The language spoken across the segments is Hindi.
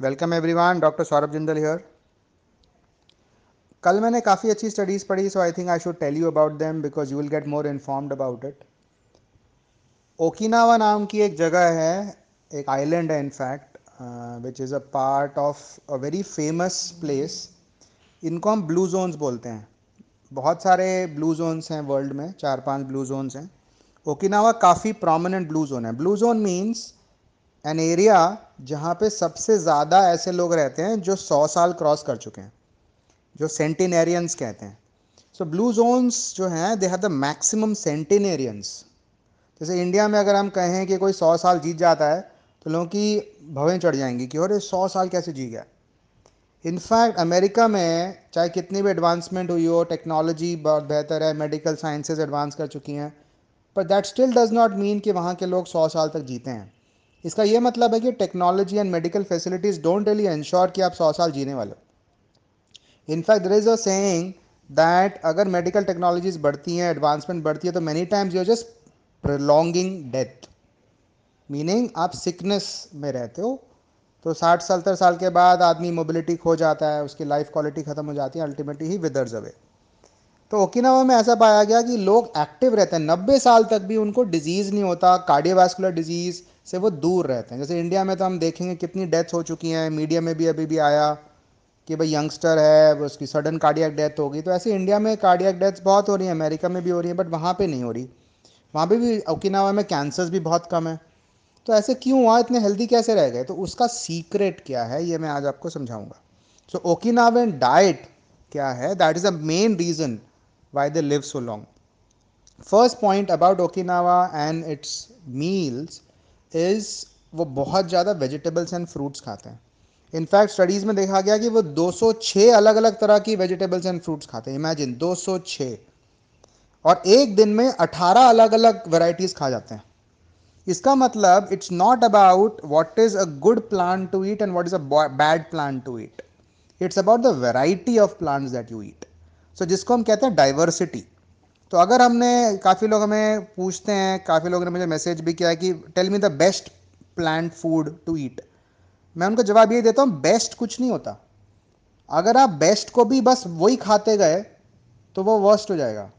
Welcome everyone doctor Saurabh Jindal here कल मैंने काफ़ी अच्छी स्टडीज़ पढ़ी so I think I should tell you about them because you will get more informed about it Okinawa नाम की एक जगह है, एक आइलैंड है in fact which is a part of a very famous place इनको हम ब्लू जोन्स बोलते हैं. बहुत सारे ब्लू जोन्स हैं वर्ल्ड में, चार पाँच ब्लू जोन्स हैं. ओकिनावा काफ़ी प्रोमिनेंट ब्लू जोन है. Blue zone means an area जहाँ पे सबसे ज़्यादा ऐसे लोग रहते हैं जो सौ साल क्रॉस कर चुके हैं, जो सेंटिनेरियंस कहते हैं। सो ब्लू जोन्स जो हैं they have the maximum centenarians जैसे इंडिया में अगर हम कहें कि कोई सौ साल जीत जाता है तो लोगों की भवें चढ़ जाएँगी कि अरे सौ साल कैसे जी गया। इनफैक्ट अमेरिका में चाहे कितनी भी एडवांसमेंट हुई हो टेक्नोलॉजी बहुत बेहतर है मेडिकल साइंसेज एडवांस कर चुकी हैं पर that still does not mean कि वहाँ के लोग सौ साल तक जीते हैं। इसका ये मतलब है कि technology and medical facilities don't really ensure कि आप सौ साल जीने वाले हो। In fact there is a saying that अगर मेडिकल टेक्नोलॉजीज़ बढ़ती हैं एडवांसमेंट बढ़ती है तो many times you just prolonging death meaning आप सिकनेस में रहते हो तो साठ सत्तर साल के बाद आदमी मोबिलिटी खो जाता है, उसकी लाइफ क्वालिटी ख़त्म हो जाती है अल्टीमेटली ही विदर्स अवे तो ओकिनावा में ऐसा पाया गया कि लोग एक्टिव रहते हैं। नब्बे साल तक भी उनको डिज़ीज़ नहीं होता कार्डियोवास्कुलर डिज़ीज़ से वो दूर रहते हैं। जैसे इंडिया में तो हम देखेंगे कितनी डेथ हो चुकी हैं। मीडिया में भी अभी भी आया कि भाई यंगस्टर है, उसकी सडन कार्डियक डेथ होगी तो ऐसे इंडिया में कार्डियक डेथ्स बहुत हो रही हैं अमेरिका में भी हो रही हैं बट वहाँ पे नहीं हो रही। वहाँ पे भी ओकिनावा में कैंसर्स भी बहुत कम है। तो ऐसे क्यों हुआ इतने हेल्दी कैसे रह गए? तो उसका सीक्रेट क्या है, ये मैं आज आपको समझाऊँगा। सो ओकिनावन डाइट क्या है? That is the main reason why they live so long first point about Okinawa and its meals is वो बहुत ज़्यादा वेजिटेबल्स एंड फ्रूट्स खाते हैं। इनफैक्ट स्टडीज़ में देखा गया कि वो 206 अलग अलग तरह की वेजिटेबल्स एंड फ्रूट्स खाते हैं। इमेजिन 206 और एक दिन में 18 अलग अलग वेराइटीज़ खा जाते हैं। इसका मतलब it's not about what is a good plan to eat and what is a bad plan to eat it's about the variety of plants that you eat so जिसको हम कहते हैं डाइवर्सिटी तो अगर हमने, काफ़ी लोग हमें पूछते हैं, काफ़ी लोगों ने मुझे मैसेज भी किया है कि tell me the best plant food to eat मैं उनको जवाब ये देता हूँ बेस्ट कुछ नहीं होता। अगर आप बेस्ट को भी बस वही खाते गए तो वो वर्स्ट हो जाएगा।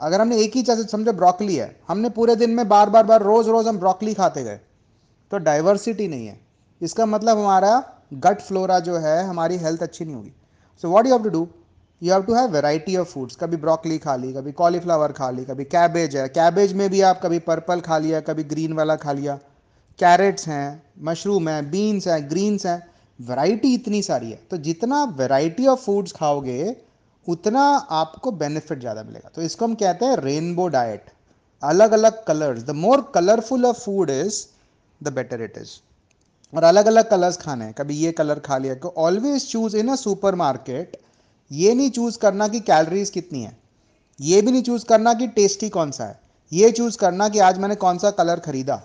अगर हमने एक ही चीज़, समझो ब्रोकली है, हमने पूरे दिन में बार बार बार रोज़ रोज़ हम ब्रोकली खाते गए तो डाइवर्सिटी नहीं है। इसका मतलब हमारा गट फ्लोरा जो है, हमारी हेल्थ अच्छी नहीं होगी। So what you have to do you have to have variety of foods कभी ब्रोकली खा ली, कभी कॉलीफ्लावर खा ली, कभी कैबेज है। कैबेज में भी आप कभी पर्पल खा लिया, कभी ग्रीन वाला खा लिया। कैरेट्स हैं मशरूम है बीन्स हैं ग्रीन्स हैं। वैरायटी इतनी सारी है। तो जितना वैरायटी ऑफ़ फूड्स खाओगे, उतना आपको बेनिफिट ज़्यादा मिलेगा। तो इसको हम कहते हैं रेनबो डाइट अलग अलग colours the more colourful of food is the better it is और अलग अलग कलर्स खाने हैं। कभी ये कलर खा लिया। Always choose in a super market ये नहीं चूज़ करना कि कैलोरीज कितनी है। ये भी नहीं चूज़ करना कि टेस्टी कौन सा है। ये चूज़ करना कि आज मैंने कौन सा कलर खरीदा।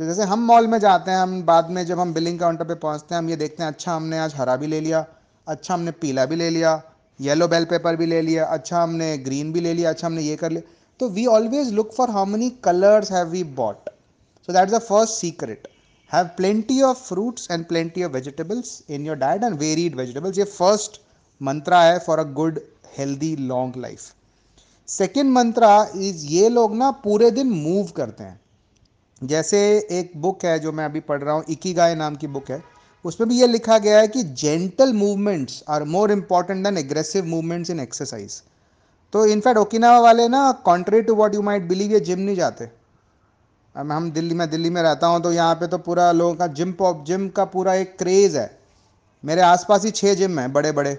तो जैसे हम मॉल में जाते हैं, हम बाद में जब हम बिलिंग काउंटर पे पहुँचते हैं, हम ये देखते हैं अच्छा हमने आज हरा भी ले लिया अच्छा हमने पीला भी ले लिया येलो बेल पेपर भी ले लिया अच्छा हमने ग्रीन भी ले लिया अच्छा हमने ये कर लिया। तो we always look for how many colours have we bought so that is the first secret have plenty of fruits and plenty of vegetables in your diet and varied vegetables ये फ़र्स्ट मंत्रा है for a good healthy long life second mantra is ये लोग ना पूरे दिन मूव करते हैं। जैसे एक बुक है जो मैं अभी पढ़ रहा हूँ इकीगाय नाम की बुक है। उसमें भी ये लिखा गया है कि gentle movements are more important than aggressive movements in exercise तो इनफैक्ट ओकिनावा वाले ना contrary to what you might believe ये जिम नहीं जाते। अब हम दिल्ली, में दिल्ली में रहता हूँ तो यहाँ पे तो पूरा लोगों का जिम पॉप जिम का पूरा एक क्रेज़ है। मेरे आसपास ही छः जिम हैं बड़े बड़े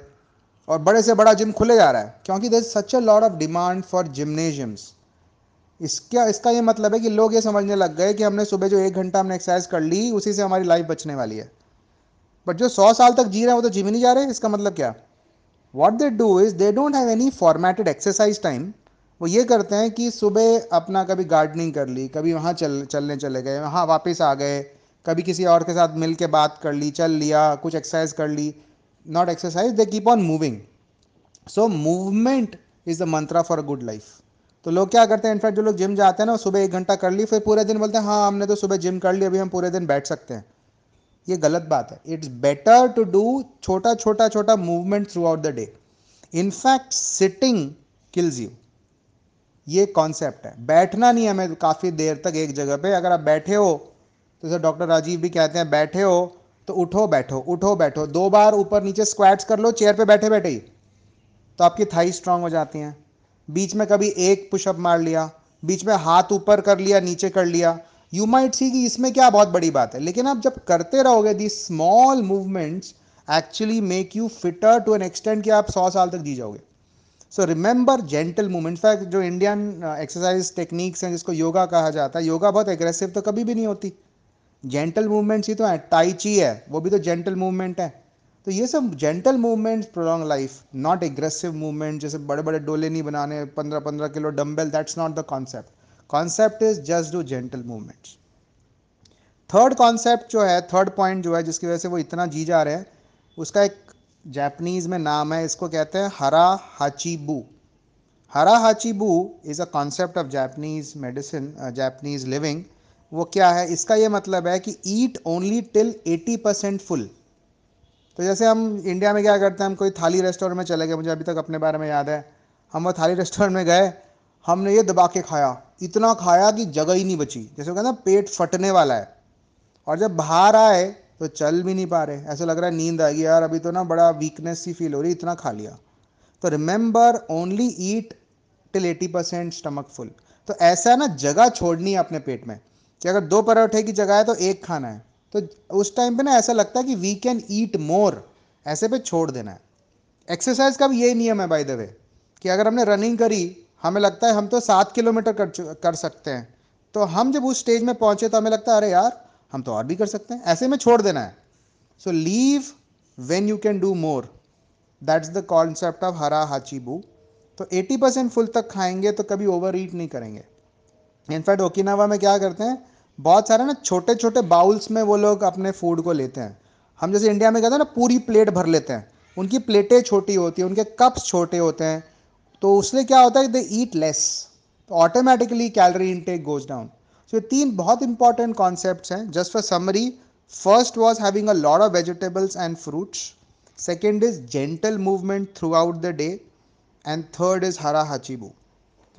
और बड़े से बड़ा जिम खुले जा रहा है। क्योंकि there's such a lot of demand for gymnasiums इसका इसका ये मतलब है कि लोग ये समझने लग गए कि हमने सुबह जो एक घंटा हमने एक्सरसाइज कर ली, उसी से हमारी लाइफ बचने वाली है। बट जो सौ साल तक जी रहे हैं, वो तो जिम ही नहीं जा रहे, इसका मतलब क्या? What they do is they don't have any formatted exercise time वो ये करते हैं कि सुबह अपना कभी गार्डनिंग कर ली, कभी वहाँ चल, चलने चले गए, वहाँ वापस आ गए, कभी किसी और के साथ मिल के बात कर ली, चल लिया, कुछ एक्सरसाइज कर ली। Not exercise, they keep on moving. So, movement is the mantra for a good life. तो लोग क्या करते हैं? इनफैक्ट जो लोग जिम जाते हैं ना सुबह एक घंटा कर ली, फिर पूरे दिन बोलते हैं हाँ हमने तो सुबह जिम कर ली, अभी हम पूरे दिन बैठ सकते हैं. ये गलत बात है। इट्स बेटर टू डू छोटा छोटा छोटा movement throughout the day in fact sitting kills you ये कॉन्सेप्ट है। बैठना नहीं हमें काफ़ी देर तक एक जगह पे। अगर आप बैठे हो तो जैसे डॉक्टर राजीव भी कहते हैं, बैठे हो तो उठो, बैठो उठो, बैठो। दो बार ऊपर नीचे स्क्वाट्स कर लो चेयर पे बैठे बैठे ही। तो आपकी थाई स्ट्रांग हो जाती हैं। बीच में कभी एक पुशअप मार लिया, बीच में हाथ ऊपर कर लिया, नीचे कर लिया। यू माइट सी कि इसमें क्या बहुत बड़ी बात है। लेकिन आप जब करते रहोगे the small movements actually make you fitter to an extend कि आप सौ साल तक जी जाओगे। So remember gentle movement fact जो इंडियन एक्सरसाइज टेक्निक्स हैं, जिसको योगा कहा जाता है योगा बहुत एग्रेसिव तो कभी भी नहीं होती। जेंटल मूवमेंट्स ही तो है टाइची है, वो भी तो जेंटल मूवमेंट है। तो ये सब gentle movements prolong life not aggressive movement जैसे बड़े बड़े डोले नहीं बनाने पंद्रह पंद्रह kilo dumbbell that's not the concept concept is just do gentle movements third concept जो है थर्ड पॉइंट जो है, जिसकी वजह से वो इतना जी जा रहे हैं, उसका एक जैपनीज में नाम है, इसको कहते हैं hara hachi bu hara hachi bu is a concept of Japanese medicine Japanese living वो क्या है? इसका ये मतलब है कि eat only till 80 percent full तो जैसे हम इंडिया में क्या करते हैं? हम कोई थाली रेस्टोरेंट में चले गए, मुझे अभी तक अपने बारे में याद है। हम वो थाली रेस्टोरेंट में गए, हमने ये दबा के खाया। इतना खाया कि जगह ही नहीं बची। जैसे कहते हैं पेट फटने वाला है। और जब बाहर आए तो चल भी नहीं पा रहे। ऐसा लग रहा है नींद आएगी यार अभी तो ना बड़ा वीकनेस सी फील हो रही, इतना खा लिया। तो remember only eat till eighty percent stomach full तो ऐसा है ना जगह छोड़नी है अपने पेट में। कि अगर दो पराठे की जगह है तो एक खाना है। तो उस टाइम पे ना ऐसा लगता है कि वी कैन ईट मोर ऐसे पे छोड़ देना है। एक्सरसाइज का भी यही नियम है बाय द वे कि अगर हमने रनिंग करी, हमें लगता है हम तो सात किलोमीटर कर कर सकते हैं। तो हम जब उस स्टेज में पहुँचे तो हमें लगता है, अरे यार, हम तो और भी कर सकते हैं। ऐसे में छोड़ देना है। So leave when you can do more that's the concept of hara hachi bu तो 80 परसेंट फुल तक खाएँगे तो कभी ओवर ईट नहीं करेंगे। इनफैक्ट ओकिनावा में क्या करते हैं, बहुत सारे ना छोटे छोटे बाउल्स में वो लोग अपने फ़ूड को लेते हैं। हम जैसे इंडिया में कहते हैं ना, पूरी प्लेट भर लेते हैं। उनकी प्लेटें छोटी होती हैं, उनके कप्स छोटे होते हैं। तो उससे क्या होता है they eat less automatically calorie intake goes down so ये तीन बहुत इंपॉर्टेंट कॉन्सेप्ट हैं। Just for summary first was having a lot of vegetables and fruits second is gentle movement throughout the day and third is hara hachi bu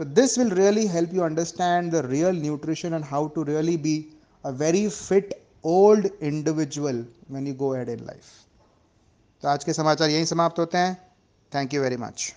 So this will really help you understand the real nutrition and how to really be a very fit old individual when you go ahead in life. तो आज के समाचार यहीं समाप्त होते हैं थैंक यू वेरी मच